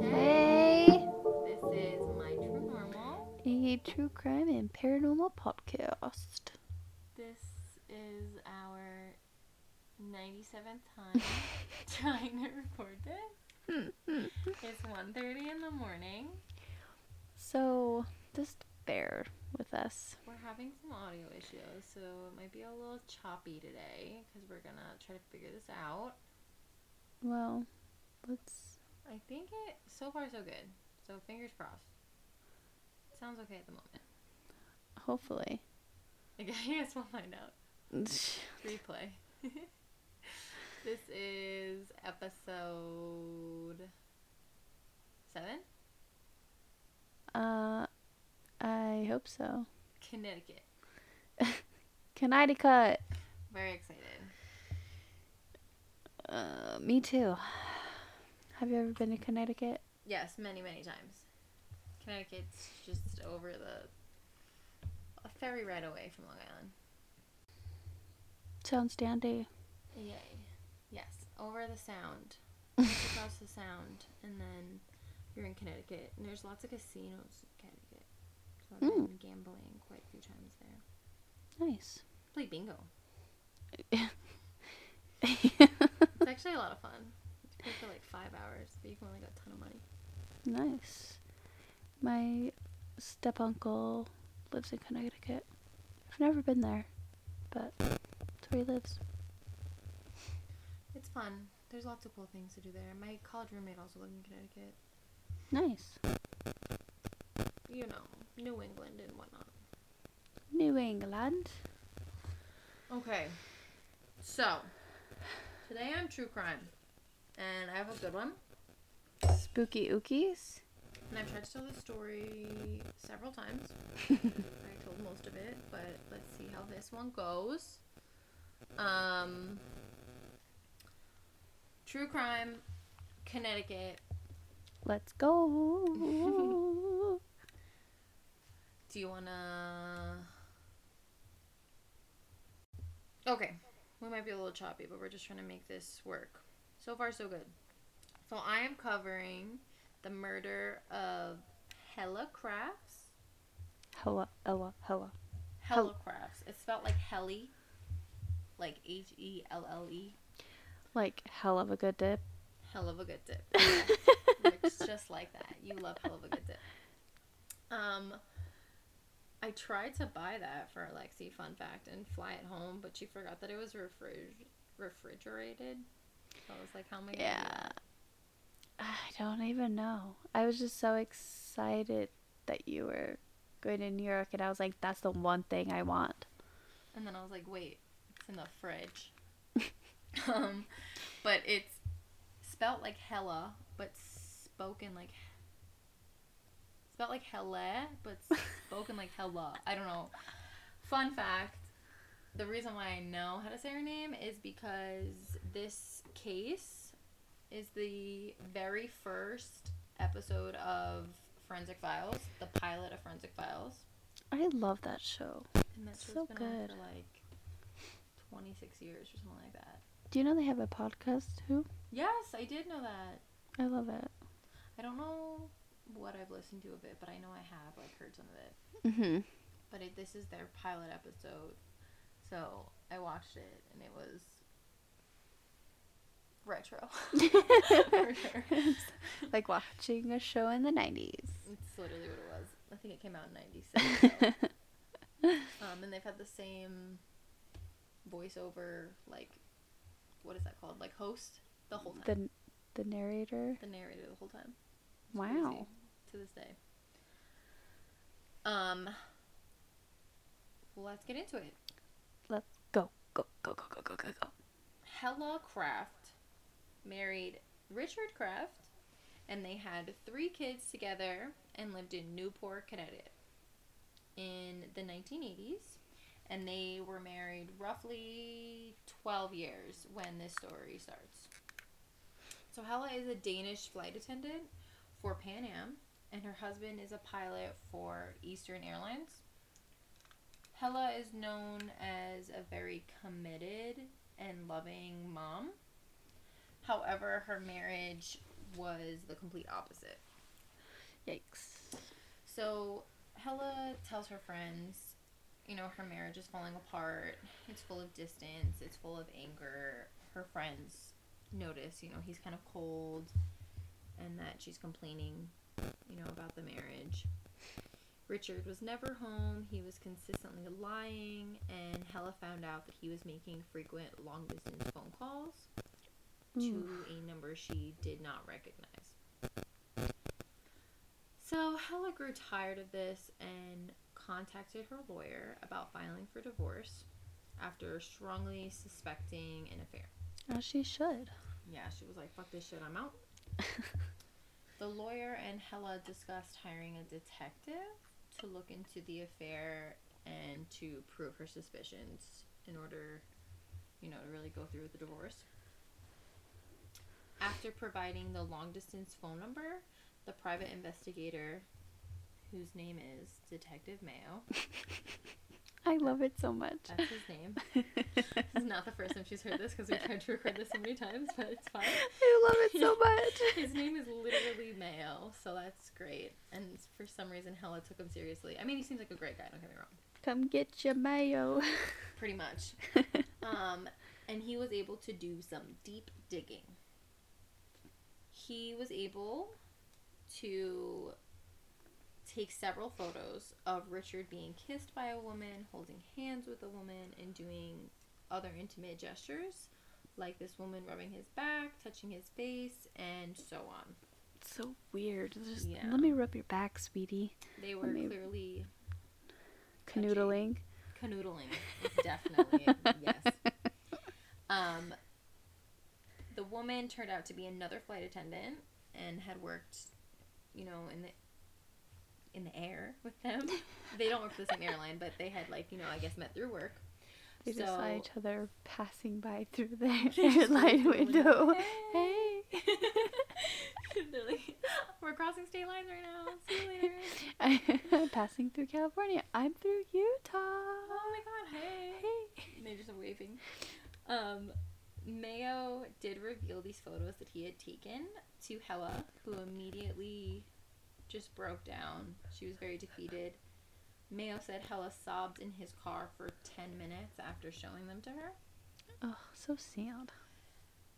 Hey, This is my true normal. a true crime and paranormal podcast. This is our 97th time trying to record this. It's 1.30 in the morning. So, just bear with us. We're having some audio issues, so it might be a little choppy today because we're going to try to figure this out. Well, let's. I think it, so far so good. So fingers crossed. Sounds okay at the moment. Hopefully. I guess we'll find out. Replay. this is episode seven. Uh, I hope so. Connecticut. Connecticut. Very excited. Uh, me too. Have you ever been to Connecticut? Yes, many many times. Connecticut's just over the a ferry ride away from Long Island. Sounds dandy. Yay. Yes, over the sound. Across the sound, and then you're in Connecticut, and there's lots of casinos in Connecticut. So I've Mm. been gambling quite a few times there. Nice. Play bingo. It's actually a lot of fun. You play for like five hours, but you can only get a ton of money. nice. My step uncle lives in Connecticut. I've never been there, but that's where he lives. It's fun. There's lots of cool things to do there. My college roommate also lived in Connecticut. Nice. You know, New England and whatnot. New England. Okay. So, today I'm true crime. And I have a good one. Spooky ookies. And I've tried to tell this story several times. I told most of it, but let's see how this one goes. Um, true crime, Connecticut. Let's go. Do you wanna? Okay, we might be a little choppy, but we're just trying to make this work. So far, so good. So I am covering the murder of Hella Crafts. Hella, Ella, Hella. Hella Crafts. It's spelled like Helly, like H E L L E. Like hell of a good dip. Hell of a good dip. Looks just like that. You love hell of a good dip. Um, I tried to buy that for Alexi, fun fact, and fly it home, but she forgot that it was refrig- refrigerated. So I was like, how am I do Yeah. that? I don't even know. I was just so excited that you were going to New York, and I was like, that's the one thing I want. And then I was like, wait, it's in the fridge. um, but it's spelt like hella, but spoken like like hella, but spoken like hella. I don't know. Fun fact: the reason why I know how to say her name is because this case is the very first episode of Forensic Files, the pilot of Forensic Files. I love that show. And that show's So been on good. for like 26 years or something like that. Do you know they have a podcast too? Yes, I did know that. I love it. I don't know what I've listened to of it, but I know I have like heard some of it. Mm-hmm. But it, this is their pilot episode, so I watched it and it was retro. For sure. like watching a show in the 90s. It's literally what it was. I think it came out in '96. so. um, and they've had the same voiceover, like what is that called? Like host the whole time. the the narrator. the narrator the whole time. It's Wow. crazy to this day. Um, let's get into it. Let's go. Go, go, go, go, go, go, go. Hella Craft married Richard Craft, and they had three kids together and lived in Newport, Connecticut in the 1980s. And they were married roughly 12 years when this story starts. So Hella is a Danish flight attendant for Pan Am, and her husband is a pilot for Eastern Airlines. Hella is known as a very committed and loving mom. However, her marriage was the complete opposite. Yikes. So Hella tells her friends, you know, her marriage is falling apart. It's full of distance. It's full of anger. Her friends notice, you know, he's kind of cold and that she's complaining, you know, about the marriage. Richard was never home. He was consistently lying, and Hella found out that he was making frequent long distance phone calls to a number she did not recognize. So Hella grew tired of this and contacted her lawyer about filing for divorce after strongly suspecting an affair. As she should. Yeah, she was like, fuck this shit, I'm out. The lawyer and Hella discussed hiring a detective to look into the affair and to prove her suspicions in order, you know, to really go through with the divorce. After providing the long distance phone number, the private investigator, whose name is Detective Mayo, I love it so much. that's his name. This is not the first time she's heard this because we tried to record this so many times, but it's fine. I love it so much. His name is literally Mayo, so that's great. And for some reason, Hella took him seriously. I mean, he seems like a great guy. Don't get me wrong. Come get your mayo. Pretty much. Um, and he was able to do some deep digging. He was able to take several photos of Richard being kissed by a woman, holding hands with a woman, and doing other intimate gestures, like this woman rubbing his back, touching his face, and so on. so weird. Just Yeah. let me rub your back, sweetie. They were me- clearly Canoodling. canoodling. It's definitely yes. Um, the woman turned out to be another flight attendant and had worked, you know, in the in the air with them. they don't work for the same airline, but they had like you know I guess met through work. They just saw each other passing by through the airline looked through the window. Hey. Hey. They're like, we're crossing state lines right now. See you later. I'm passing through California. I'm through Utah. Oh my god, hey. Hey. And they just waving. Um, Mayo did reveal these photos that he had taken to Hella, who immediately just broke down. She was very defeated. Mayo said Hella sobbed in his car for 10 minutes after showing them to her. Oh, so sad.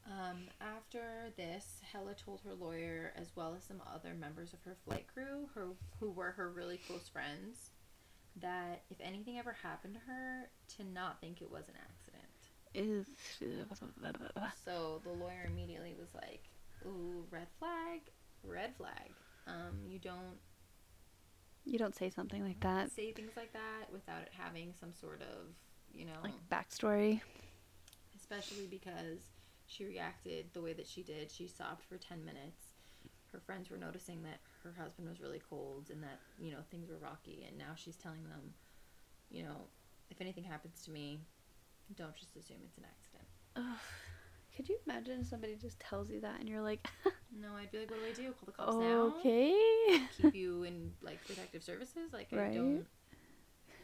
Um, after this, Hella told her lawyer, as well as some other members of her flight crew, her who were her really close friends, that if anything ever happened to her, to not think it was an accident. Is So the lawyer immediately was like, "Ooh, red flag, red flag. Um, you don't you don't say something like that. say things like that without it having some sort of, you know, Like backstory. especially because she reacted the way that she did. She sobbed for 10 minutes. Her friends were noticing that her husband was really cold and that, you know, things were rocky. And now she's telling them, you know, if anything happens to me, don't just assume it's an accident. Ugh. Could you imagine if somebody just tells you that and you're like, No, I'd be like, what do I do? Call the cops now? okay. Keep you in, like, protective services? Like, I don't.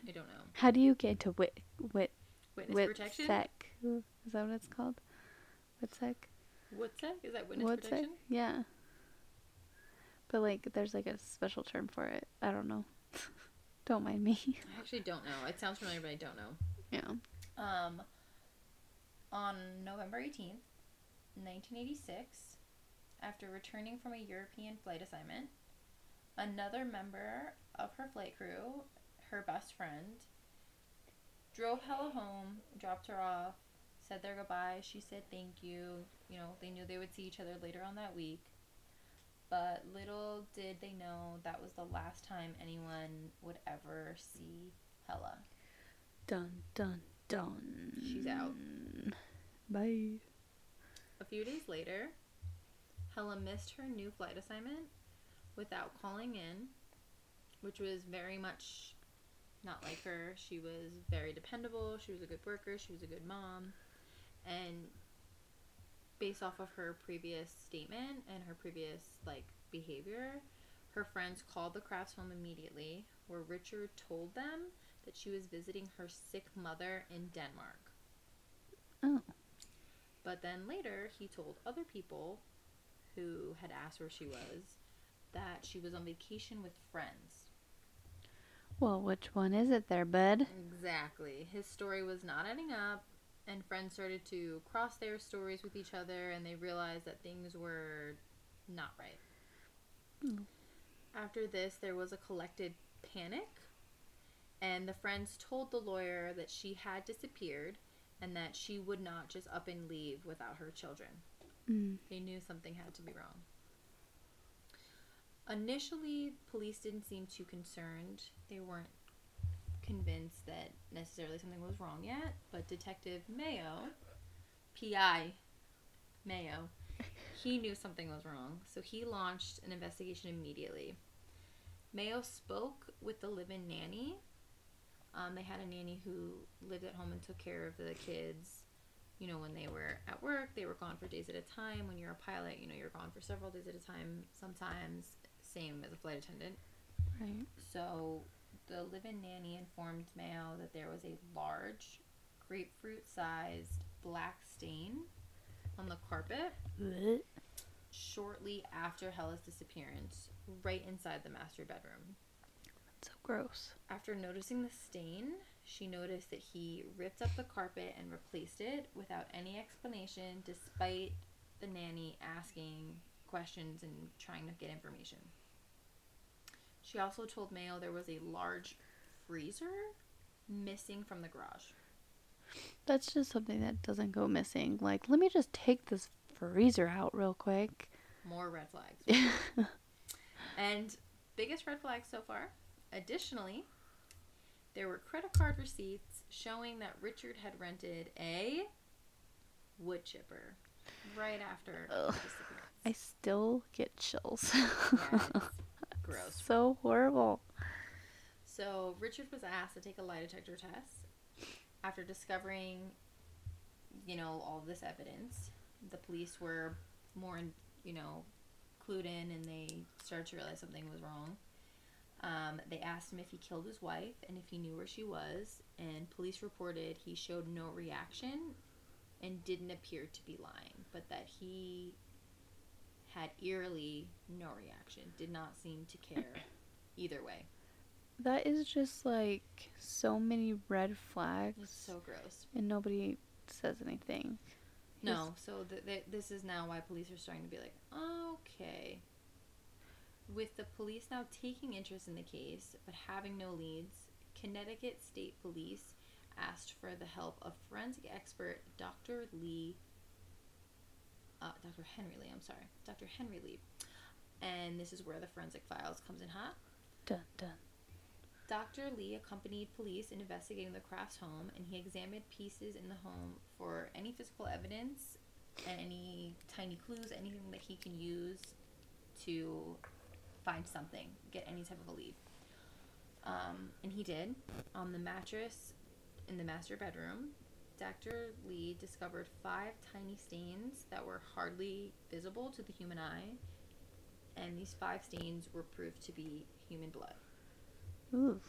I don't know. How do you get to wit wit Witness wit protection? sec? Is that what it's called? Wit sec? Witsec? Is that witness Wit sec? protection? Yeah. But like, there's like a special term for it. I don't know. don't mind me. I actually don't know. It sounds familiar, but I don't know. yeah. Um, on November 18th, 1986, after returning from a European flight assignment, another member of her flight crew, her best friend, drove Hella home, dropped her off, said their goodbye. She said thank you. You know, they knew they would see each other later on that week. But little did they know that was the last time anyone would ever see Hella. Dun dun dun. She's out. Bye. A few days later, Hella missed her new flight assignment without calling in, which was very much not like her. She was very dependable, she was a good worker, she was a good mom. And based off of her previous statement and her previous like behavior, her friends called the Crafts home immediately, where Richard told them that she was visiting her sick mother in Denmark. Oh. But then later, he told other people who had asked where she was that she was on vacation with friends. Well, which one is it there, bud? Exactly. His story was not adding up, and friends started to cross their stories with each other, and they realized that things were not right. Hmm. After this, there was a collected panic, and the friends told the lawyer that she had disappeared and that she would not just up and leave without her children. Mm. They knew something had to be wrong. Initially, police didn't seem too concerned. They weren't convinced that necessarily something was wrong yet, but Detective Mayo, PI Mayo, he knew something was wrong, so he launched an investigation immediately. Mayo spoke with the live in nanny. Um, they had a nanny who lived at home and took care of the kids you know, when they were at work, they were gone for days at a time. When you're a pilot, you know, you're gone for several days at a time, sometimes, same as a flight attendant. Right. So the live in nanny informed Mayo that there was a large, grapefruit sized black stain on the carpet Blech. shortly after Hella's disappearance, right inside the master bedroom. So gross. After noticing the stain, she noticed that he ripped up the carpet and replaced it without any explanation, despite the nanny asking questions and trying to get information. She also told Mayo there was a large freezer missing from the garage. That's just something that doesn't go missing. Like, let me just take this freezer out real quick. More red flags. And biggest red flag so far. Additionally, there were credit card receipts showing that Richard had rented a wood chipper right after Ugh. disappearance. I still get chills. Yeah, gross. so horrible. So Richard was asked to take a lie detector test. After discovering, you know, all this evidence, the police were more, in, you know, clued in, and they started to realize something was wrong. Um, they asked him if he killed his wife and if he knew where she was, and police reported he showed no reaction and didn't appear to be lying, but that he had eerily no reaction, did not seem to care either way. That is just like so many red flags, It's so gross. and nobody says anything. No, so th- th- this is now why police are starting to be like, okay. With the police now taking interest in the case but having no leads, Connecticut State Police asked for the help of forensic expert Dr. Lee, uh, Dr. Henry Lee, I'm sorry, Dr. Henry Lee. And this is where the forensic files comes in hot. Dun dun. Dr. Lee accompanied police in investigating the Crafts home, and he examined pieces in the home for any physical evidence and any tiny clues, anything that he can use to find something, get any type of a lead. Um, and he did. On the mattress in the master bedroom, Dr. Lee discovered five tiny stains that were hardly visible to the human eye, and these five stains were proved to be human blood. Oof.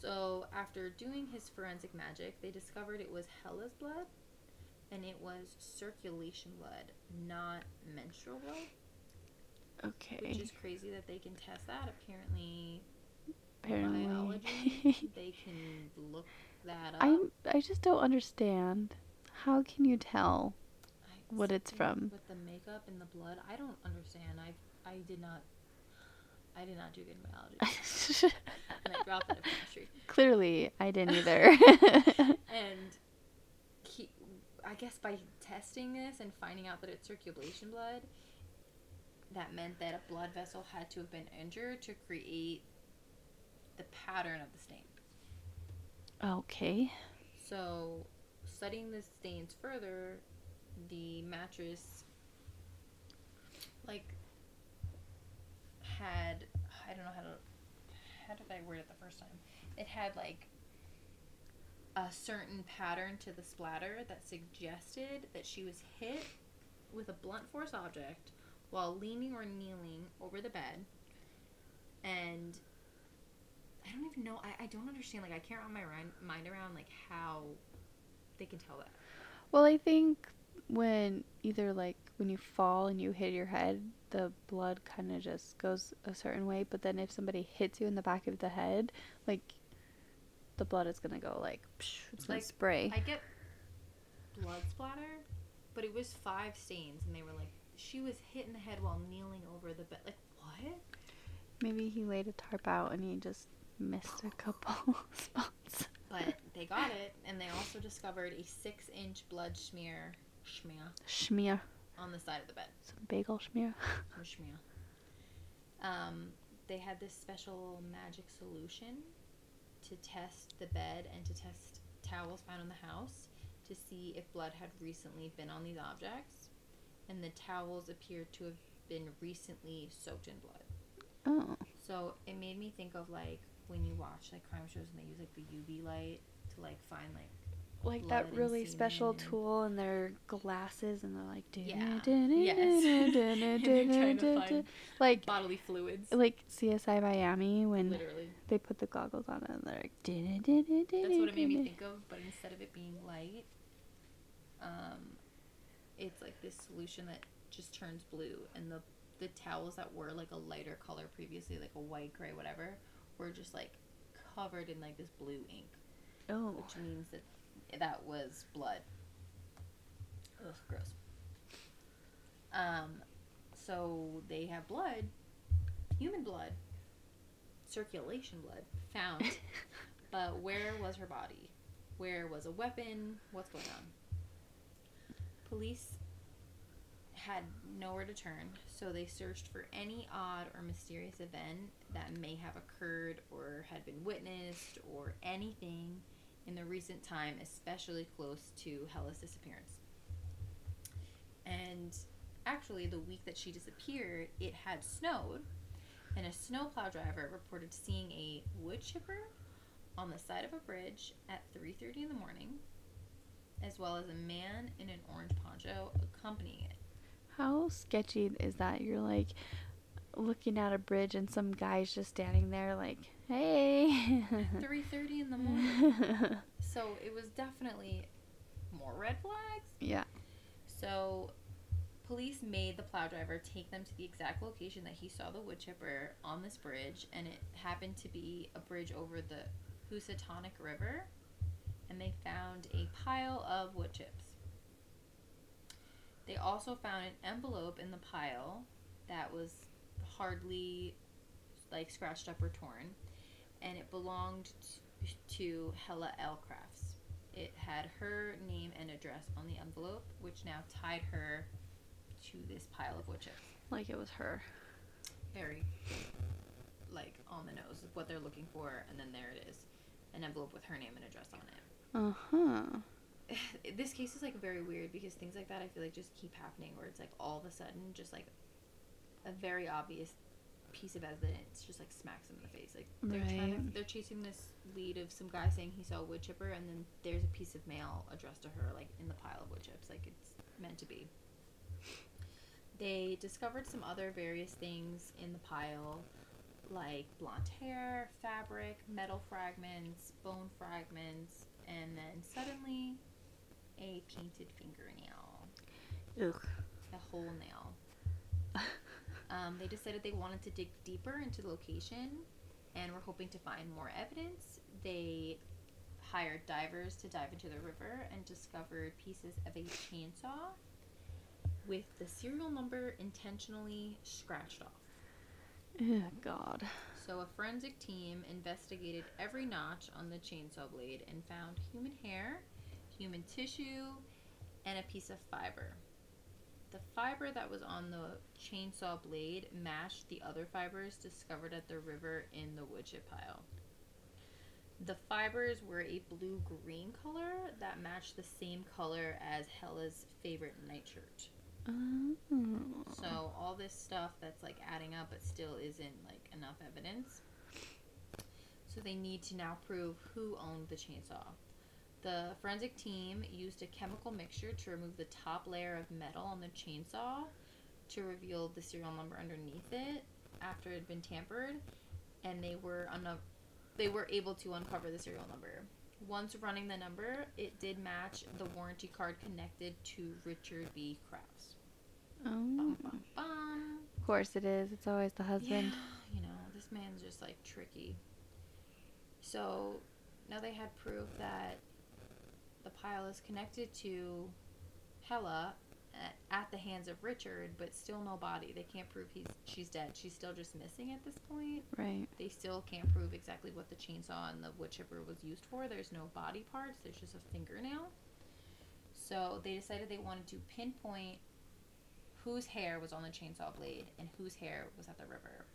So, after doing his forensic magic, they discovered it was Hella's blood, and it was circulation blood, not menstrual blood, Okay. which is crazy that they can test that. Apparently, Apparently. biology, they can look that up. I I just don't understand. How can you tell? I- what it's from. with the makeup and the blood. I don't understand. I I did not. I did not do good in biology, and I dropped it in chemistry. Clearly, I didn't either. And he, I guess by testing this and finding out that it's circulation blood, that meant that a blood vessel had to have been injured to create the pattern of the stain. okay. So, studying the stains further, the mattress, like, had I don't know how to how did I word it the first time? It had like a certain pattern to the splatter that suggested that she was hit with a blunt force object while leaning or kneeling over the bed, and I don't even know. I, I don't understand. Like I can't wrap my mind around like how they can tell that. Well, I think when either like when you fall and you hit your head, the blood kind of just goes a certain way. But then if somebody hits you in the back of the head, like the blood is gonna go like psh, it's gonna spray. I get blood splatter, but it was five stains, and they were like, she was hit in the head while kneeling over the bed. Like, what? Maybe he laid a tarp out and he just missed a couple spots. But they got it, and they also discovered a six-inch blood smear, smear Schmear, on the side of the bed. some bagel schmear. Some smear. Um, they had this special magic solution to test the bed and to test towels found in the house to see if blood had recently been on these objects, and the towels appeared to have been recently soaked in blood. Oh, So it made me think of like when you watch like crime shows and they use like the UV light to like find like like that really special and- tool in their glasses, and they're like. Yes. And they're trying to find like bodily fluids. like CSI Miami when Literally. they put the goggles on and they're like, That's what it made me think of, but instead of it being light, um, it's like this solution that just turns blue, and the the towels that were like a lighter color previously, like a white, gray, whatever, were just like covered in like this blue ink, Oh, which means that that was blood. Ugh, gross. Um, so they have blood, human blood, circulation blood found But where was her body? Where was a weapon? What's going on? Police had nowhere to turn, so they searched for any odd or mysterious event that may have occurred or had been witnessed or anything in the recent time, especially close to Hella's disappearance. And actually, the week that she disappeared, it had snowed, and a snowplow driver reported seeing a wood chipper on the side of a bridge at 3:30 in the morning, as well as a man in an orange poncho accompanying it. how sketchy is that? You're like looking at a bridge and some guy's just standing there, like, hey. 3:30 in the morning. So it was definitely more red flags. yeah. So police made the plow driver take them to the exact location that he saw the wood chipper on this bridge, and it happened to be a bridge over the Housatonic River, and they found a pile of wood chips. They also found an envelope in the pile that was hardly like scratched up or torn, and it belonged to Hella L. Crafts. It had her name and address on the envelope, which now tied her to this pile of wood chips. Like it was her. Very, like, on the nose of what they're looking for, and then there it is an envelope with her name and address on it. Uh huh. this case is like very weird because things like that I feel like just keep happening where it's like all of a sudden just like a very obvious piece of evidence just like smacks them in the face. Like they're trying to, they're chasing this lead of some guy saying he saw a wood chipper and then there's a piece of mail addressed to her like in the pile of wood chips like it's meant to be. They discovered some other various things in the pile like blonde hair, fabric, metal fragments, bone fragments, and then suddenly a painted fingernail, Ugh. a whole nail. Um, they decided they wanted to dig deeper into the location and were hoping to find more evidence. They hired divers to dive into the river and discovered pieces of a chainsaw with the serial number intentionally scratched off. Ugh, God. So, a forensic team investigated every notch on the chainsaw blade and found human hair, human tissue, and a piece of fiber. The fiber that was on the chainsaw blade matched the other fibers discovered at the river in the wood chip pile. The fibers were a blue green color that matched the same color as Hella's favorite nightshirt. Oh. So all this stuff that's like adding up, but still isn't like enough evidence. So they need to now prove who owned the chainsaw. The forensic team used a chemical mixture to remove the top layer of metal on the chainsaw to reveal the serial number underneath it after it had been tampered, and they were uno- they were able to uncover the serial number. Once running the number, it did match the warranty card connected to Richard B. Crafts. Oh, Bum, bum, bum. of course it is. It's always the husband. Yeah, this man's just like tricky. So now they had proof that the pile is connected to Hella at, the hands of Richard, but still no body. They can't prove he's she's dead. She's still just missing at this point. Right. They still can't prove exactly what the chainsaw and the wood chipper was used for. There's no body parts. There's just a fingernail. So they decided they wanted to pinpoint whose hair was on the chainsaw blade and whose hair was at the river.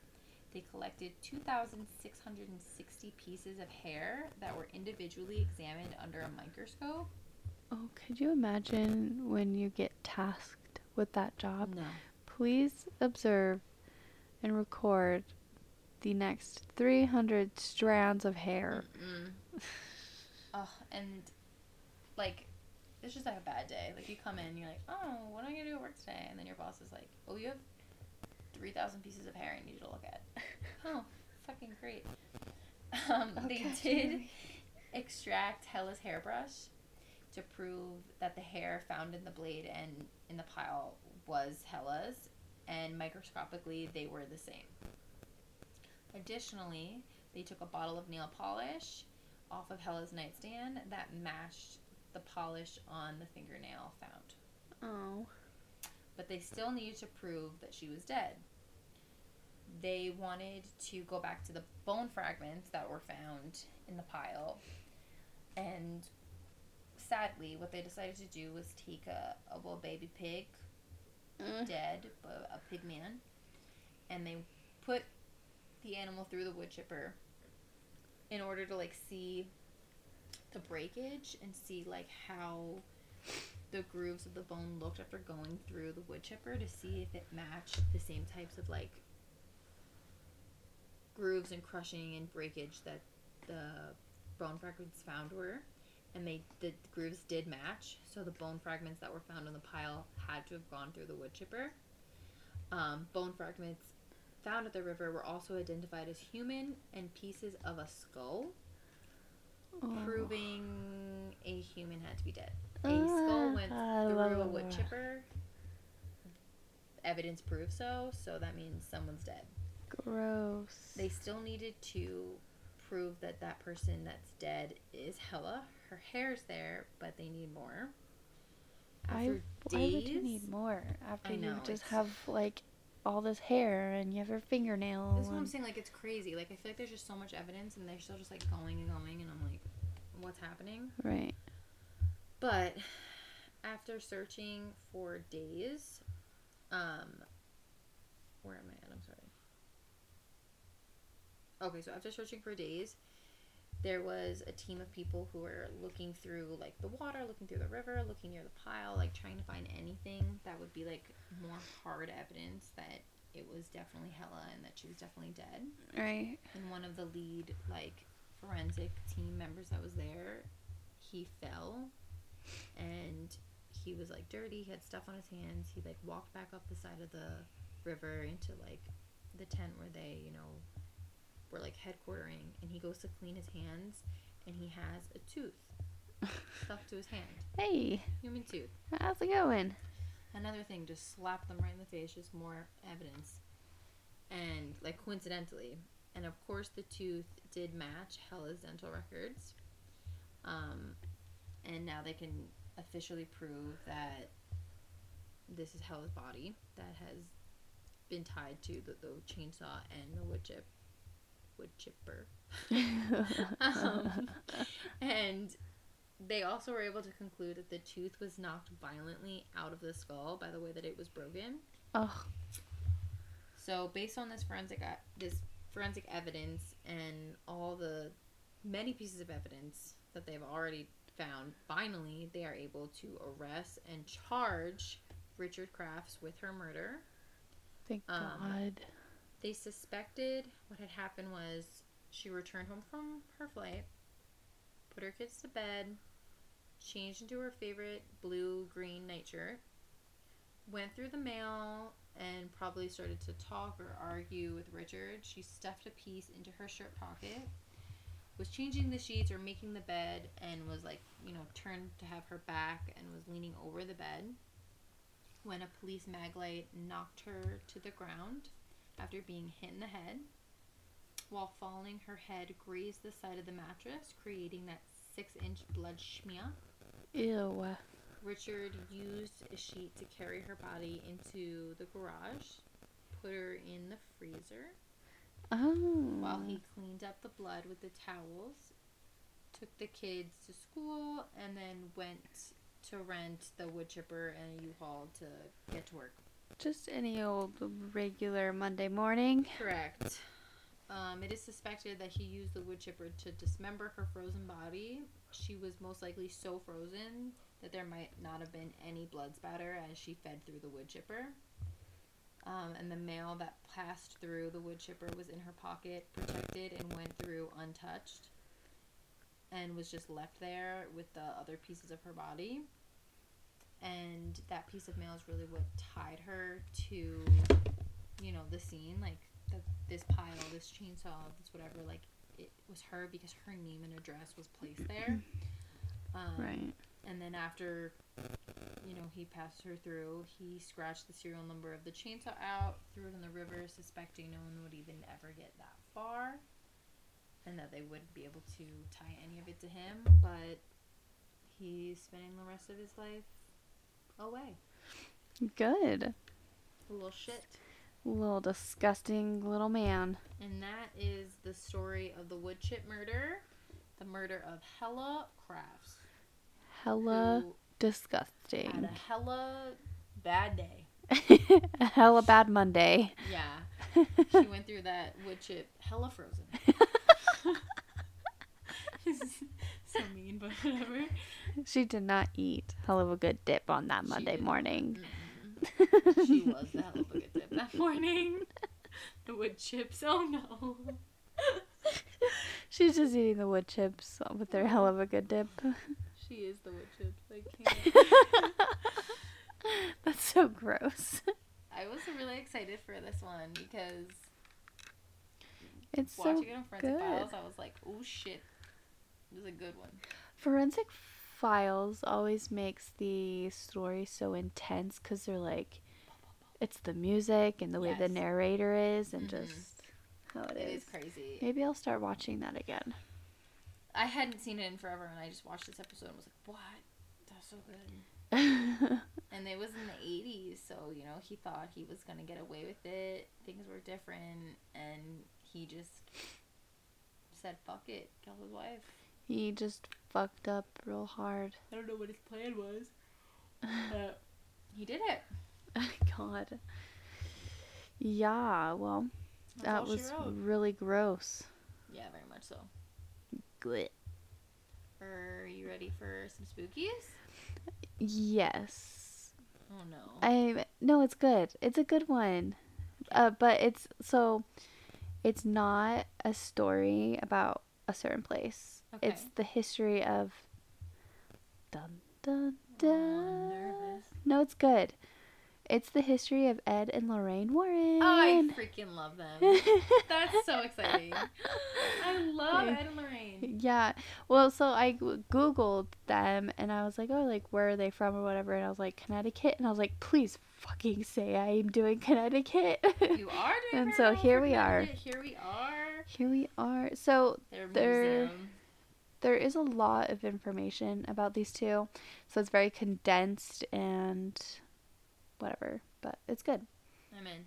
They collected 2,660 pieces of hair that were individually examined under a microscope. Oh, could you imagine when you get tasked with that job? No. Please observe and record the next 300 strands of hair. Oh, and like, it's just like a bad day. Like, you come in, you're like, oh, what am I gonna do at work today? And then your boss is like, oh, you have 3,000 pieces of hair I need you to look at. Oh, fucking great. Um, they did extract Hella's hairbrush to prove that the hair found in the blade and in the pile was Hella's, and microscopically they were the same. Additionally, they took a bottle of nail polish off of Hella's nightstand that matched the polish on the fingernail found. Oh. But they still needed to prove that she was dead. They wanted to go back to the bone fragments that were found in the pile. And sadly, what they decided to do was take a, a little baby pig Mm. dead, but a pig man, and they put the animal through the wood chipper in order to like see the breakage and see like how the grooves of the bone looked after going through the wood chipper to see if it matched the same types of like grooves and crushing and breakage that the bone fragments found were and they the grooves did match. So the bone fragments that were found in the pile had to have gone through the wood chipper. Um, bone fragments found at the river were also identified as human and pieces of a skull Oh. proving a human had to be dead. A skull went through a wood chipper. Evidence proves so so that means someone's dead Gross. they still needed to prove that that person that's dead is Hella. Her hair's there, but they need more. I After why would you need more after I you just have like all this hair and you have your fingernail? That's what I'm saying. Like it's crazy. Like I feel like there's just so much evidence, and they're still just like going and going, and I'm like, what's happening? Right. But after searching for days, um, where am I at? I'm sorry. Okay, so after searching for days, there was a team of people who were looking through like the water, looking through the river, looking near the pile, like trying to find anything that would be like more hard evidence that it was definitely Hella and that she was definitely dead Right. and one of the lead like forensic team members that was there he fell and he was like dirty he had stuff on his hands he like walked back up the side of the river into like the tent where they you know were like headquartering and he goes to clean his hands and he has a tooth stuck to his hand. Hey, human tooth. How's it going? another thing just slap them right in the face just more evidence. And like coincidentally and of course the tooth did match hella's dental records. Um, and now they can officially prove that this is hella's body that has been tied to the, the chainsaw and the wood chip wood chipper um, and they also were able to conclude that the tooth was knocked violently out of the skull by the way that it was broken. oh, So, based on this forensic this forensic evidence and all the many pieces of evidence that they've already found, finally they are able to arrest and charge Richard Crafts with her murder. thank Um, God. They suspected what had happened was she returned home from her flight, put her kids to bed, changed into her favorite blue green nightshirt, went through the mail, and probably started to talk or argue with Richard. She stuffed a piece into her shirt pocket, was changing the sheets or making the bed and was like, you know, turned to have her back and was leaning over the bed when a police maglite knocked her to the ground after being hit in the head. While falling, her head grazed the side of the mattress, creating that six inch blood schmear. Ew. Richard used a sheet to carry her body into the garage, put her in the freezer, Oh. while he cleaned up the blood with the towels, took the kids to school, and then went to rent the wood chipper and a U-Haul to get to work. Just any old regular Monday morning. Correct. Um, it is suspected that he used the wood chipper to dismember her frozen body. She was most likely so frozen that there might not have been any blood spatter as she fed through the wood chipper. Um, and the mail that passed through the wood chipper was in her pocket, protected, and went through untouched, and was just left there with the other pieces of her body. And that piece of mail is really what tied her to, you know, the scene. Like the, this pile, this chainsaw, this whatever. Like it was her because her name and address was placed there. Um, Right. and then after, you know, he passed her through, he scratched the serial number of the chainsaw out, threw it in the river, suspecting no one would even ever get that far, and that they wouldn't be able to tie any of it to him. But he's spending the rest of his life away. Good. A little shit. Little disgusting little man. And that is the story of the wood chip murder, the murder of Hella Crafts. Hella who had disgusting. a hella bad day. a hella bad Monday. Yeah. she went through that wood chip hella frozen. so mean, but whatever. she did not eat hell of a good dip on that Monday morning. Mm-mm. She was the hell of a good dip that morning. The wood chips. Oh no. She's just eating the wood chips with their hell of a good dip. She is the wood chips. I can't. That's so gross. I was really excited for this one because It's so watching it on Forensic good. Files, I was like, oh shit. This is a good one. Forensic Files always makes the story so intense because they're like, it's the music and the way the narrator is, and Mhm. just how it It is. is crazy. Maybe I'll start watching that again. I hadn't seen it in forever, and I just watched this episode and was like, "What? That's so good." And it was in the '80s, so you know he thought he was gonna get away with it. Things were different, and he just said, "Fuck it, kill his wife." he just fucked up real hard. I don't know what his plan was, but he did it. God. Yeah, well, That's that was really gross. Yeah, very much so. Good. Are you ready for some spookies? Yes. Oh no. I no, it's good. It's a good one. Uh, but it's so it's not a story about a certain place. Okay. It's the history of dun dun Oh, dun. nervous. no, it's good. It's the history of Ed and Lorraine Warren. Oh, I freaking love them. That's so exciting. I love Ed and Lorraine. Yeah. Well, so I googled them and I was like, "Oh, like where are they from or whatever?" And I was like, "Connecticut." And I was like, "Please fucking say I'm doing Connecticut." You are doing And so here we are. Here we are. Here we are. So Their They're- museum. There is a lot of information about these two. So it's very condensed and whatever, but it's good. I'm in.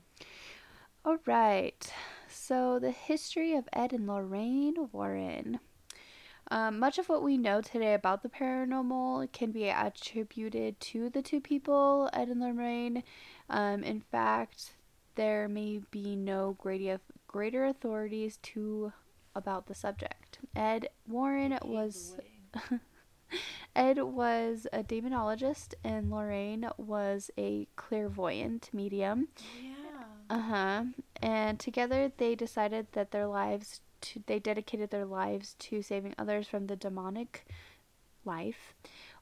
All right. So the history of Ed and Lorraine Warren. Um, much of what we know today about the paranormal can be attributed to the two people, Ed and Lorraine. Um, in fact, there may be no greater greater authorities to about the subject. Ed Warren was. Ed was a demonologist and Lorraine was a clairvoyant medium. Yeah. Uh huh. And together they decided that their lives to they dedicated their lives to saving others from the demonic life.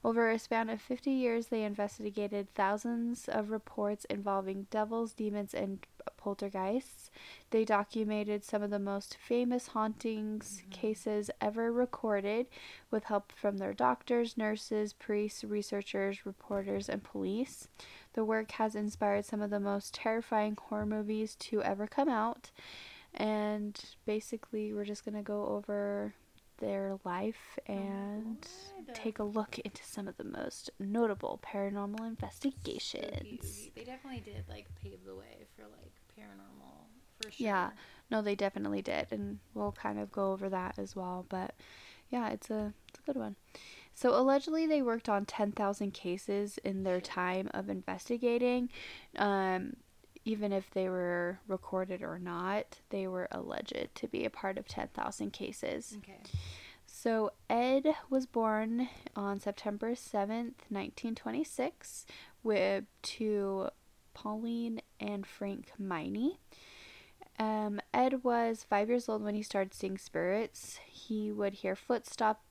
Over a span of 50 years, they investigated thousands of reports involving devils, demons, and poltergeists. They documented some of the most famous hauntings Mhm. cases ever recorded with help from their doctors, nurses, priests, researchers, reporters, and police. The work has inspired some of the most terrifying horror movies to ever come out. And basically, we're just going to go over their life Oh and take a look into some of the most notable paranormal investigations. ooky. They definitely did like pave the way for like paranormal for sure. Yeah. No, they definitely did, and we'll kind of go over that as well. But yeah, it's a it's a good one. So allegedly, they worked on ten thousand cases in their time of investigating. Um, even if they were recorded or not, they were alleged to be a part of ten thousand cases. Okay. So Ed was born on September 7th, 1926, with to Pauline and Frank Miney. Um, Ed was five years old when he started seeing spirits. He would hear footsteps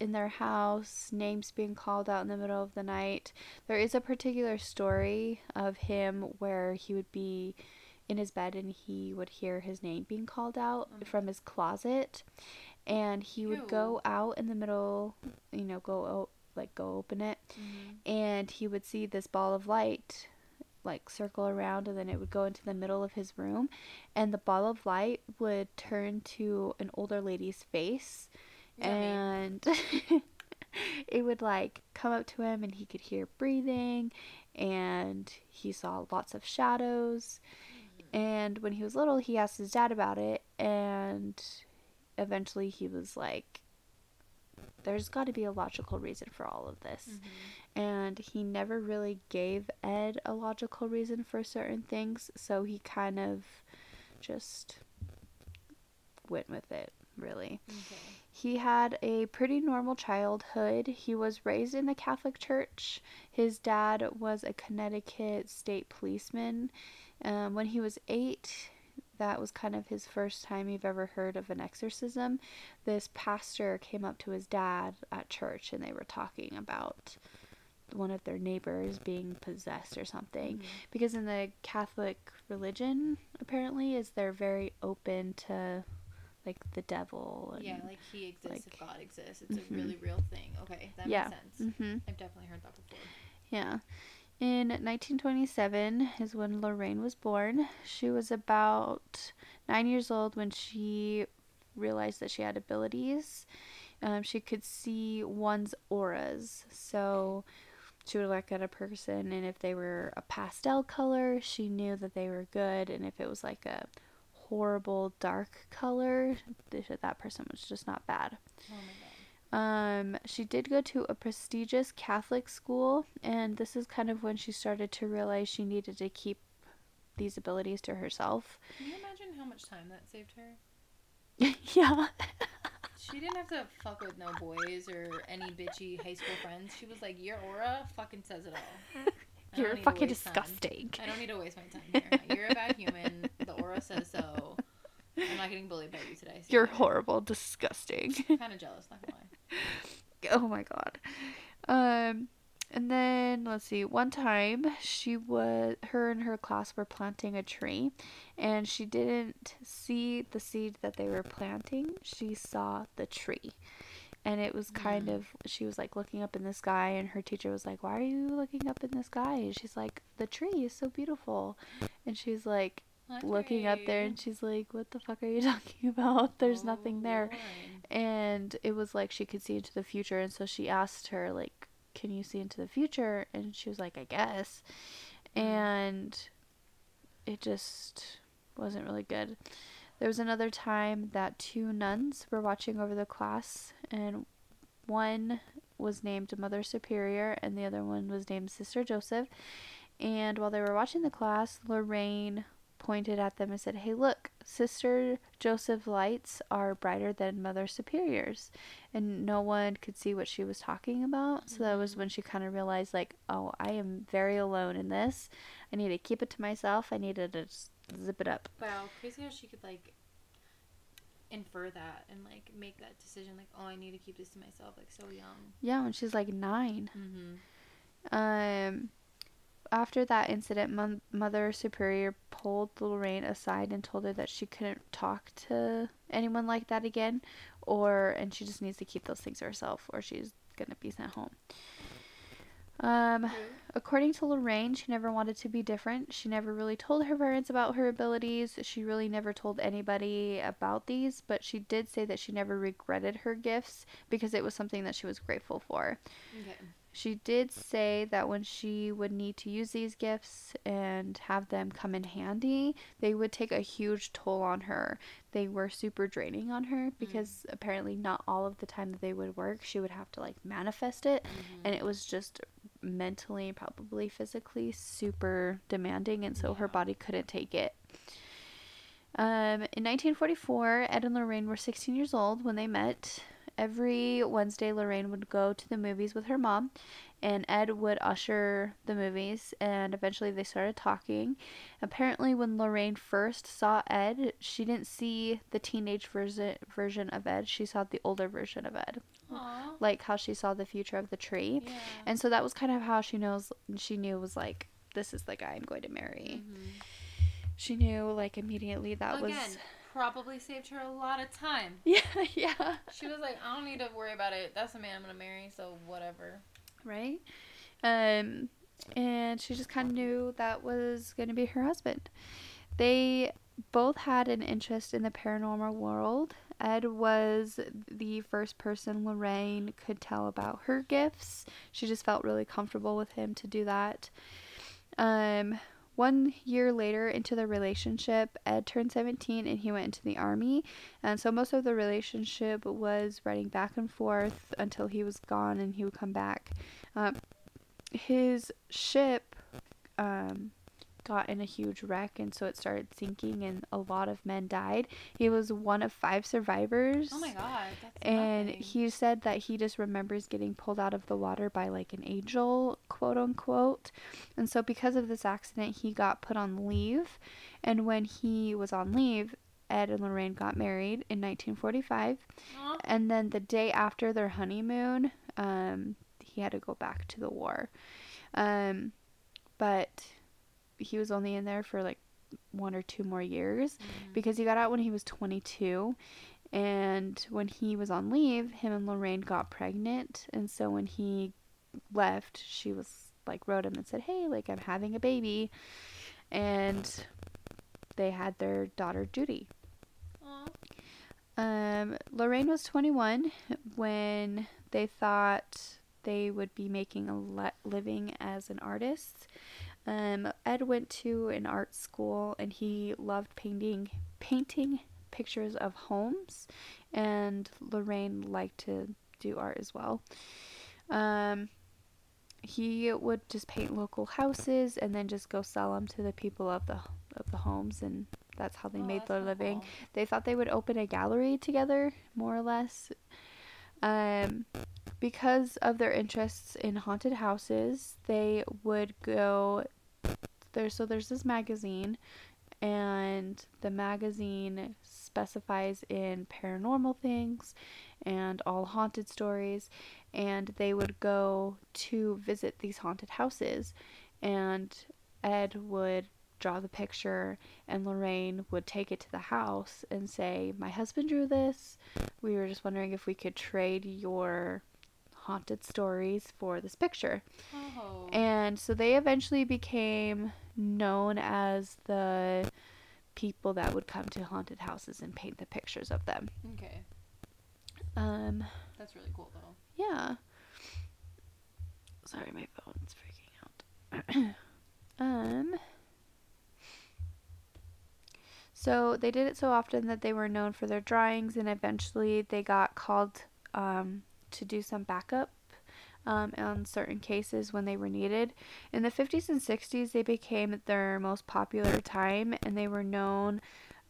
in their house, names being called out in the middle of the night. There is a particular story of him where he would be in his bed and he would hear his name being called out my from his closet and he would go out in the middle, you know, go o- like go open it, Mhm. and he would see this ball of light like circle around and then it would go into the middle of his room and the ball of light would turn to an older lady's face. And it would like come up to him and he could hear breathing and he saw lots of shadows and when he was little he asked his dad about it and eventually he was like there's got to be a logical reason for all of this Mhm. and he never really gave Ed a logical reason for certain things, so he kind of just went with it, really. Okay. He had a pretty normal childhood. He was raised in the Catholic Church. His dad was a Connecticut state policeman. Um, when he was eight, that was kind of his first time you've ever heard of an exorcism. This pastor came up to his dad at church and they were talking about one of their neighbors being possessed or something. Mhm. Because in the Catholic religion, apparently, is they're very open to like the devil. Yeah, like he exists if God exists. It's Mhm. a really real thing. Okay, that Yeah. makes sense. hmm I've definitely heard that before. Yeah. In 1927 is when Lorraine was born. She was about nine years old when she realized that she had abilities. Um, she could see one's auras. So she would look at a person, and if they were a pastel color, she knew that they were good. And if it was like a horrible dark color, th- that person was just not bad. Oh my god. Um, she did go to a prestigious Catholic school, and this is kind of when she started to realize she needed to keep these abilities to herself. Can you imagine how much time that saved her? yeah. She didn't have to fuck with no boys or any bitchy high school friends. She was like, your aura fucking says it all. You're fucking waste time. disgusting. I don't need to waste my time here. You're a bad human. The aura says so. I'm not getting bullied by you today. you You're horrible, disgusting. Kind of jealous, not gonna lie. oh my god. Um and then let's see, one time she was her and her class were planting a tree and she didn't see the seed that they were planting. She saw the tree. And it was kind Mm. of she was like looking up in the sky and her teacher was like, "Why are you looking up in the sky?" And she's like, "The tree is so beautiful." And she's like looking up there and she's like, "What the fuck are you talking about? There's nothing Oh, there." Lord. and it was like she could see into the future and so she asked her like can you see into the future and she was like i guess Mm. and it just wasn't really good there was another time that two nuns were watching over the class and one was named mother superior and the other one was named sister joseph. And while they were watching the class lorraine pointed at them and said hey look sister joseph lights are brighter than mother superior's. And no one could see what she was talking about. So that was Mhm. when she kind of realized like oh i am very alone in this. I need to keep it to myself. I need to just zip it up. Wow, crazy how she could like infer that and like make that decision like, oh, I need to keep this to myself, like so young. yeah when she's like nine Mm-hmm. Um, after that incident, Mon- Mother Superior pulled Lorraine aside and told her that she couldn't talk to anyone like that again, or and she just needs to keep those things to herself, or she's gonna be sent home. Um, according to Lorraine, she never wanted to be different. She never really told her parents about her abilities. She really never told anybody about these, but she did say that she never regretted her gifts because it was something that she was grateful for. Okay. She did say that when she would need to use these gifts and have them come in handy, they would take a huge toll on her. They were super draining on her mm. because apparently not all of the time that they would work, she would have to like manifest it mm-hmm. and it was just mentally probably physically super demanding and so her body couldn't take it. Um, in 1944, Ed and Lorraine were 16 years old when they met. Every Wednesday, Lorraine would go to the movies with her mom, and Ed would usher the movies, and eventually they started talking. Apparently, when Lorraine first saw Ed, she didn't see the teenage version version of Ed. She saw the older version of Ed, Aw. like how she saw the future of the tree. Yeah. And so that was kind of how she knows she knew was like this is the guy I'm going to marry. Mhm. She knew like immediately that Again, was probably saved her a lot of time. yeah yeah She was like, I don't need to worry about it. That's the man I'm gonna marry, so whatever. right um and she just kind of knew that was going to be her husband they both had an interest in the paranormal world ed was the first person lorraine could tell about her gifts. She just felt really comfortable with him to do that. Um one year later into the relationship ed turned 17 and he went into the army. And so most of the relationship was writing back and forth until he was gone and he would come back. Um, his ship um, got in a huge wreck and so it started sinking and a lot of men died he was one of five survivors Oh my god, that's and nothing. he said that he just remembers getting pulled out of the water by like an angel, quote unquote. And so, because of this accident, he got put on leave. And when he was on leave, Ed and Lorraine got married in 1945. Aw. And then the day after their honeymoon, um, he had to go back to the war. Um, but he was only in there for like one or two more years Mhm. because he got out when he was 22 and when he was on leave him and lorraine got pregnant and so when he left she was like wrote him and said hey like i'm having a baby and they had their daughter judy um, Lorraine was 21 when they thought they would be making a le- living as an artist. Um, Ed went to an art school and he loved painting painting pictures of homes, and Lorraine liked to do art as well. Um, he would just paint local houses and then just go sell them to the people of the of the homes, and that's how they Oh, made their living cool. they thought they would open a gallery together, more or less. Um, because of their interests in haunted houses, they would go there. So there's this magazine, and the magazine specifies in paranormal things and all haunted stories, and they would go to visit these haunted houses, and Ed would draw the picture and Lorraine would take it to the house and say, My husband drew this. We were just wondering if we could trade your haunted stories for this picture. Oh. And so they eventually became known as the people that would come to haunted houses and paint the pictures of them. okay. Um, That's really cool though. yeah. Sorry, my phone's freaking out. um. So they did it so often that they were known for their drawings, and eventually they got called um, to do some backup um, on certain cases when they were needed. In the 50s and 60s, they became their most popular time, and they were known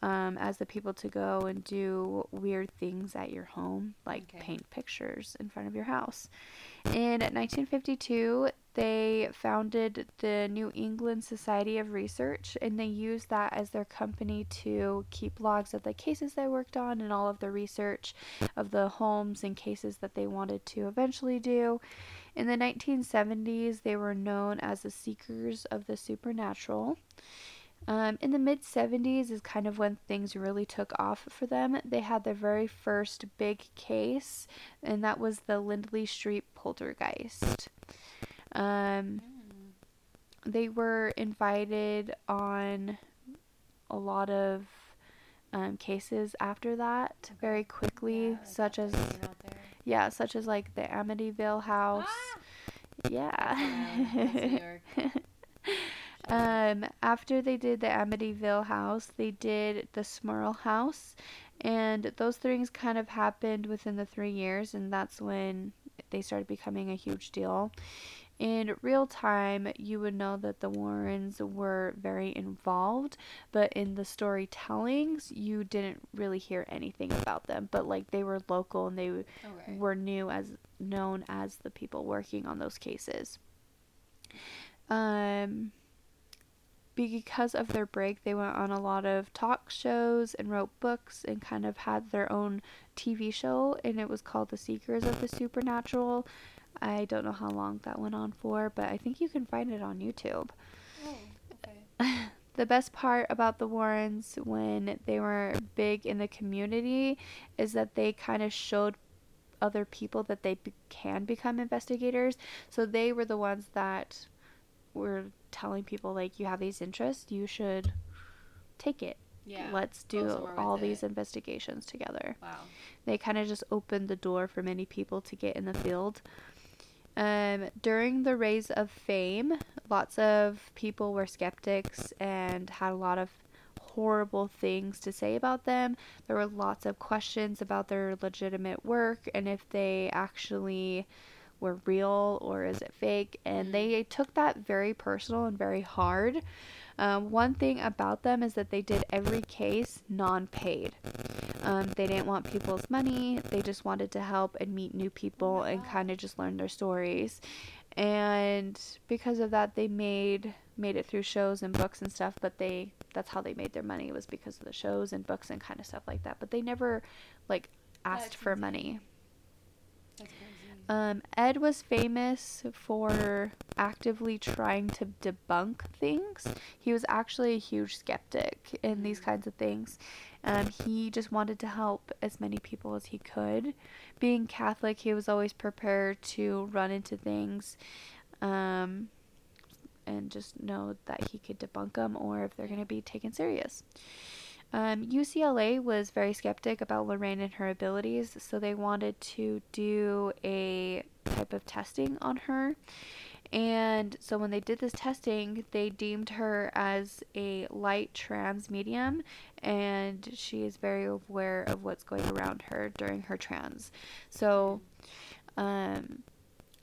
um, as the people to go and do weird things at your home, like Okay. paint pictures in front of your house. In 1952, they founded the New England Society of Research, and they used that as their company to keep logs of the cases they worked on and all of the research of the homes and cases that they wanted to eventually do. In the 1970s, they were known as the Seekers of the Supernatural. Um, in the mid 70s is kind of when things really took off for them. They had their very first big case, and that was the Lindley Street poltergeist. Um, they were invited on a lot of um, cases after that very quickly, Yeah, such as scene out there. yeah, such as like the Amityville house. Ah! Yeah. Um, after they did the Amityville house, they did the Smurl house, and those things kind of happened within the three years, and that's when they started becoming a huge deal. In real time, you would know that the Warrens were very involved, but in the storytellings, you didn't really hear anything about them. But like they were local and they Okay. were new as known as the people working on those cases. Um, because of their break, they went on a lot of talk shows and wrote books and kind of had their own TV show, and it was called The Seekers of the Supernatural. I don't know how long that went on for, but I think you can find it on YouTube. Oh, okay. The best part about the Warrens when they were big in the community is that they kind of showed other people that they be- can become investigators. So they were the ones that were telling people like you have these interests, you should take it. Yeah. Let's do all these it. investigations together Wow. they kind of just opened the door for many people to get in the field. Um, during the rise of fame, lots of people were skeptics and had a lot of horrible things to say about them. There were lots of questions about their legitimate work and if they actually were real or is it fake. And they took that very personal and very hard. Um, one thing about them is that they did every case non paid. Um, they didn't want people's money. They just wanted to help and meet new people and kind of just learn their stories. And because of that, they made made it through shows and books and stuff. But they that's how they made their money was because of the shows and books and kind of stuff like that. But they never like asked for money. Um, Ed was famous for actively trying to debunk things. He was actually a huge skeptic in these Mm. kinds of things. Um, he just wanted to help as many people as he could. Being Catholic, he was always prepared to run into things um, and just know that he could debunk them or if they're going to be taken serious. Um, UCLA was very skeptic about Lorraine and her abilities, so they wanted to do a type of testing on her. And so when they did this testing, they deemed her as a light trance medium, and she is very aware of what's going around her during her trance. So, um,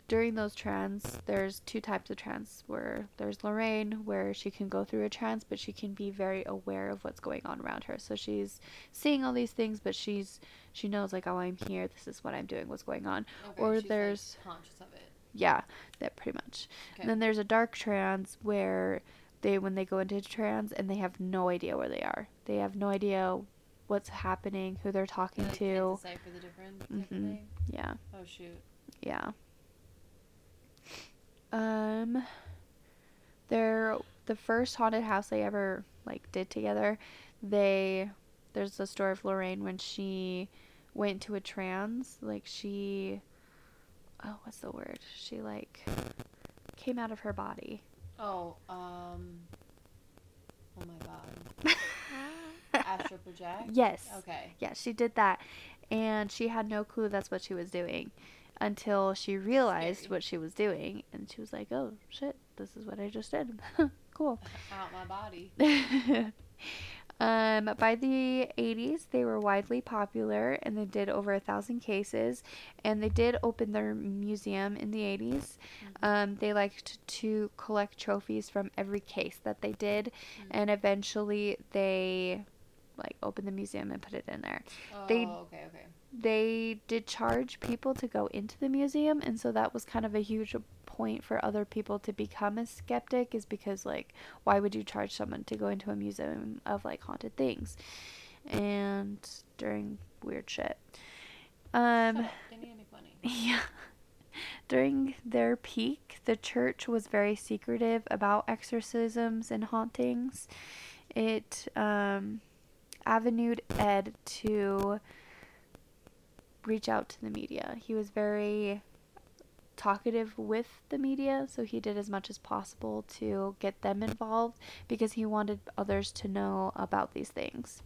during those trans, there's two types of trance. Where there's Lorraine, where she can go through a trance, but she can be very aware of what's going on around her. So she's seeing all these things, but she's she knows like, oh, I'm here. This is what I'm doing. What's going on? Okay, or she's, like, there's- conscious of it. Yeah, that pretty much. Okay. And then there's a dark trance where they when they go into trance and they have no idea where they are. They have no idea what's happening, who they're talking like, to. decipher the different Mhm. thing. Yeah. Oh shoot. Yeah. Um there the first haunted house they ever like did together, they there's the story of Lorraine when she went to a trance, like she oh, what's the word? She like came out of her body. Oh, um. Oh my god. Astral project. yes. Okay. Yeah, she did that. And she had no clue that's what she was doing until she realized Scary. what she was doing. And she was like, oh, shit, this is what I just did. cool. Out my body. um, by the 80s, they were widely popular and they did over a thousand cases. And they did open their museum in the 80s. Um, they liked to collect trophies from every case that they did. Mm. And eventually they like opened the museum and put it in there. Oh, they- okay, okay. they did charge people to go into the museum and so that was kind of a huge point for other people to become a skeptic is because like why would you charge someone to go into a museum of like haunted things and during weird shit um Shut up, Didn't even make money. yeah during their peak, the church was very secretive about exorcisms and hauntings. It um, avenued Ed to reach out to the media. He was very talkative with the media, so he did as much as possible to get them involved because he wanted others to know about these things.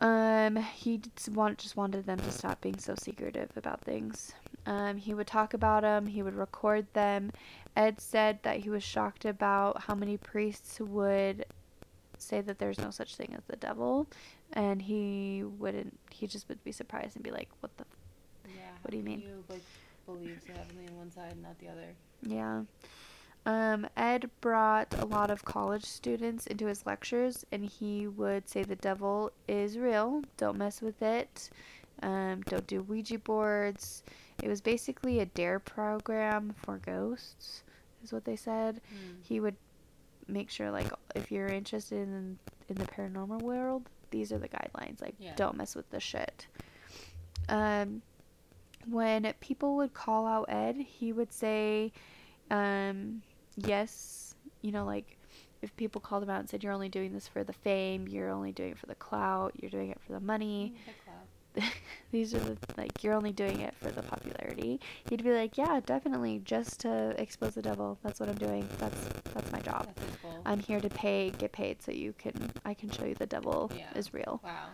Um, he just, want, just wanted them to stop being so secretive about things. Um, he would talk about them, he would record them. Ed said that he was shocked about how many priests would say that there's no such thing as the devil, and he wouldn't, he just would be surprised and be like, what the, Yeah. What do you mean? You like believe so heavily on one side and not the other. Yeah. Um, Ed brought a lot of college students into his lectures, and he would say the devil is real. Don't mess with it. Um, don't do Ouija boards. It was basically a dare program for ghosts, is what they said. He would make sure, like, if you're interested in in the paranormal world, these are the guidelines. Like, Yeah. don't mess with the shit. Um, when people would call out Ed, he would say, um, yes, you know, like if people called him out and said, you're only doing this for the fame, you're only doing it for the clout, you're doing it for the money, The these are the, like, you're only doing it for the popularity, he'd be like, yeah, definitely, just to expose the devil. That's what I'm doing. That's, that's my job. That's. I'm here to pay, get paid so you can, I can show you the devil Yeah. is real. wow.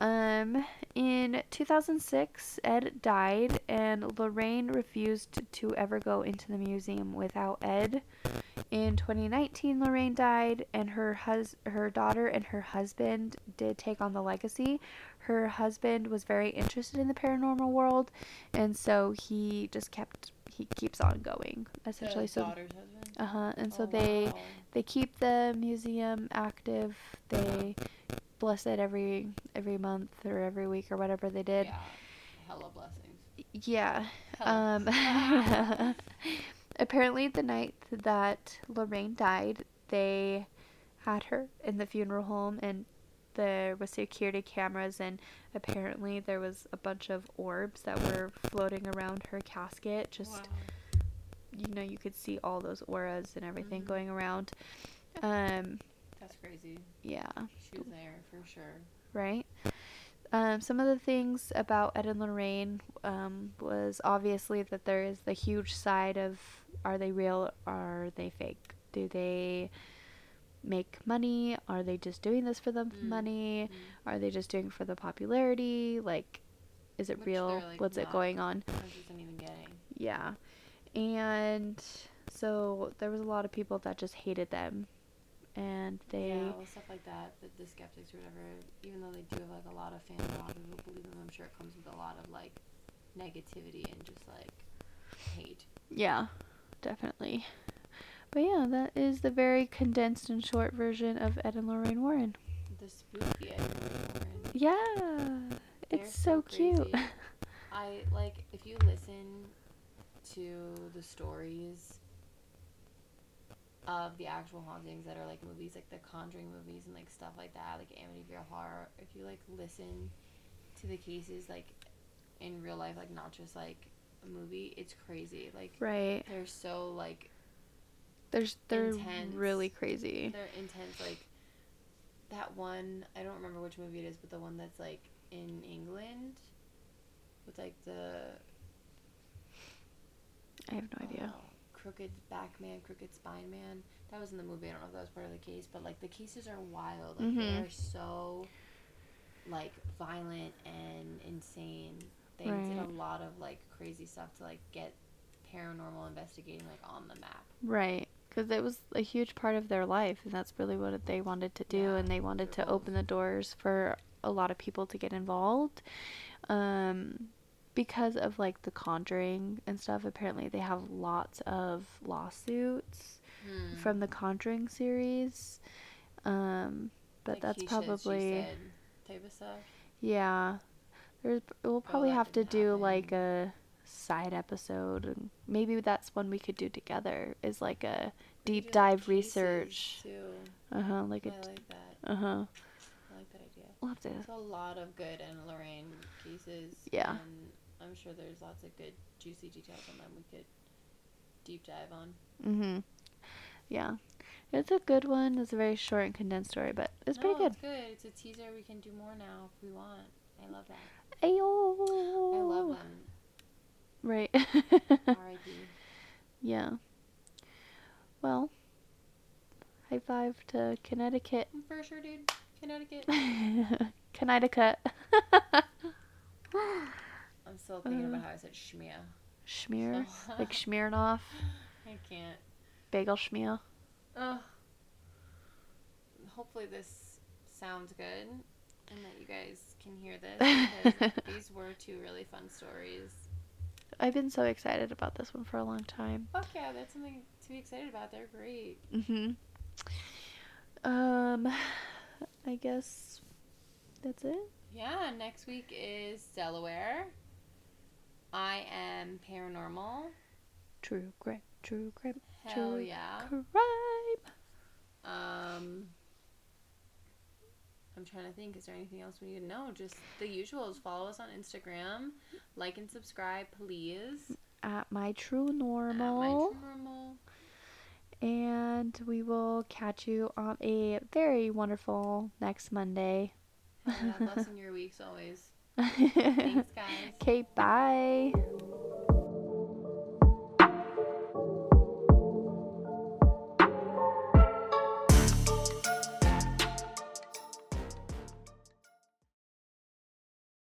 Um, in 2006, Ed died, and Lorraine refused to ever go into the museum without Ed. In 2019, Lorraine died, and her hus- her daughter and her husband did take on the legacy. Her husband was very interested in the paranormal world, and so he just kept he keeps on going essentially. the so daughter's husband. uh huh, and so Oh, they wow. they keep the museum active. They bless it every every month or every week or whatever they did. Yeah. Hella blessings. Yeah. Hella. Um, apparently, the night that Lorraine died, they had her in the funeral home, and there was security cameras, and apparently there was a bunch of orbs that were floating around her casket. Just wow. you know, you could see all those auras and everything Mhm. going around. Um, That's crazy. yeah. She was there for sure. right? Um, some of the things about Ed and Lorraine um, was obviously that there is the huge side of are they real? Are they fake? Do they make money? Are they just doing this for the Mm. money? Mm. Are they just doing it for the popularity? Like, is it Which real? like, What's it going on? I wasn't even getting. Yeah. And so there was a lot of people that just hated them. And they yeah, well, stuff like that, the, the skeptics or whatever. Even though they do have like a lot of fans, a lot of people believe them. I'm sure it comes with a lot of like negativity and just like hate. Yeah, definitely. But yeah, that is the very condensed and short version of Ed and Lorraine Warren. The spooky Ed and Lorraine Warren. Yeah, They're it's so, cute. I like if you listen to the stories of the actual hauntings that are like movies, like the Conjuring movies and like stuff like that, like Amityville Horror. If you like listen to the cases like in real life, like not just like a movie, it's crazy. Like right. they're so like There's they're Intense. really crazy. they're intense. Like that one, I don't remember which movie it is, but the one that's like in England with like the I have no idea. Oh. Crooked back man, crooked spine man. That was in the movie. I don't know if that was part of the case, but like the cases are wild. Like they Mhm. are so like violent and insane. They did a lot of like crazy stuff to like get paranormal investigating like on the map. Right. Because it was a huge part of their life, and that's really what they wanted to do, Yeah, and they wanted to open the doors for a lot of people to get involved. Um, because of like the Conjuring and stuff, apparently they have lots of lawsuits from the Conjuring series. Um, but Like, that's he said, she probably said type of stuff. yeah. There's we'll probably have to do like a side episode, and maybe that's one we could do together. Is like a deep do, dive cases, research. Too. Uh huh. Like I a like that. uh huh. I like that idea. We'll have to. There's a lot of good and Lorraine cases. Yeah. And I'm sure there's lots of good juicy details on them we could deep dive on. Mhm. Yeah. It's a good one. It's a very short and condensed story, but it's no, pretty good. It's good. It's a teaser. We can do more now if we want. I love that. Ayo. I love them. Right. R.I.P. yeah. Well, high five to Connecticut. For sure, dude. Connecticut. Connecticut. I'm still thinking Uh. about how I said schmear. Schmear. like Smirnoff. I can't. Bagel schmear. Ugh. Hopefully this sounds good and that you guys can hear this because these were two really fun stories. I've been so excited about this one for a long time. Fuck yeah, that's something to be excited about. They're great. Mhm. Um, I guess that's it. Yeah, next week is Delaware. I am paranormal. True crime. True crime. Hell True yeah. Crime. Um, I'm trying to think. Is there anything else we need to know? Just the usuals. Follow us on Instagram. Like and subscribe, please. At my true normal. At my true normal. and we will catch you on a very wonderful next Monday. Blessing your weeks always. Thanks, guys. Bye.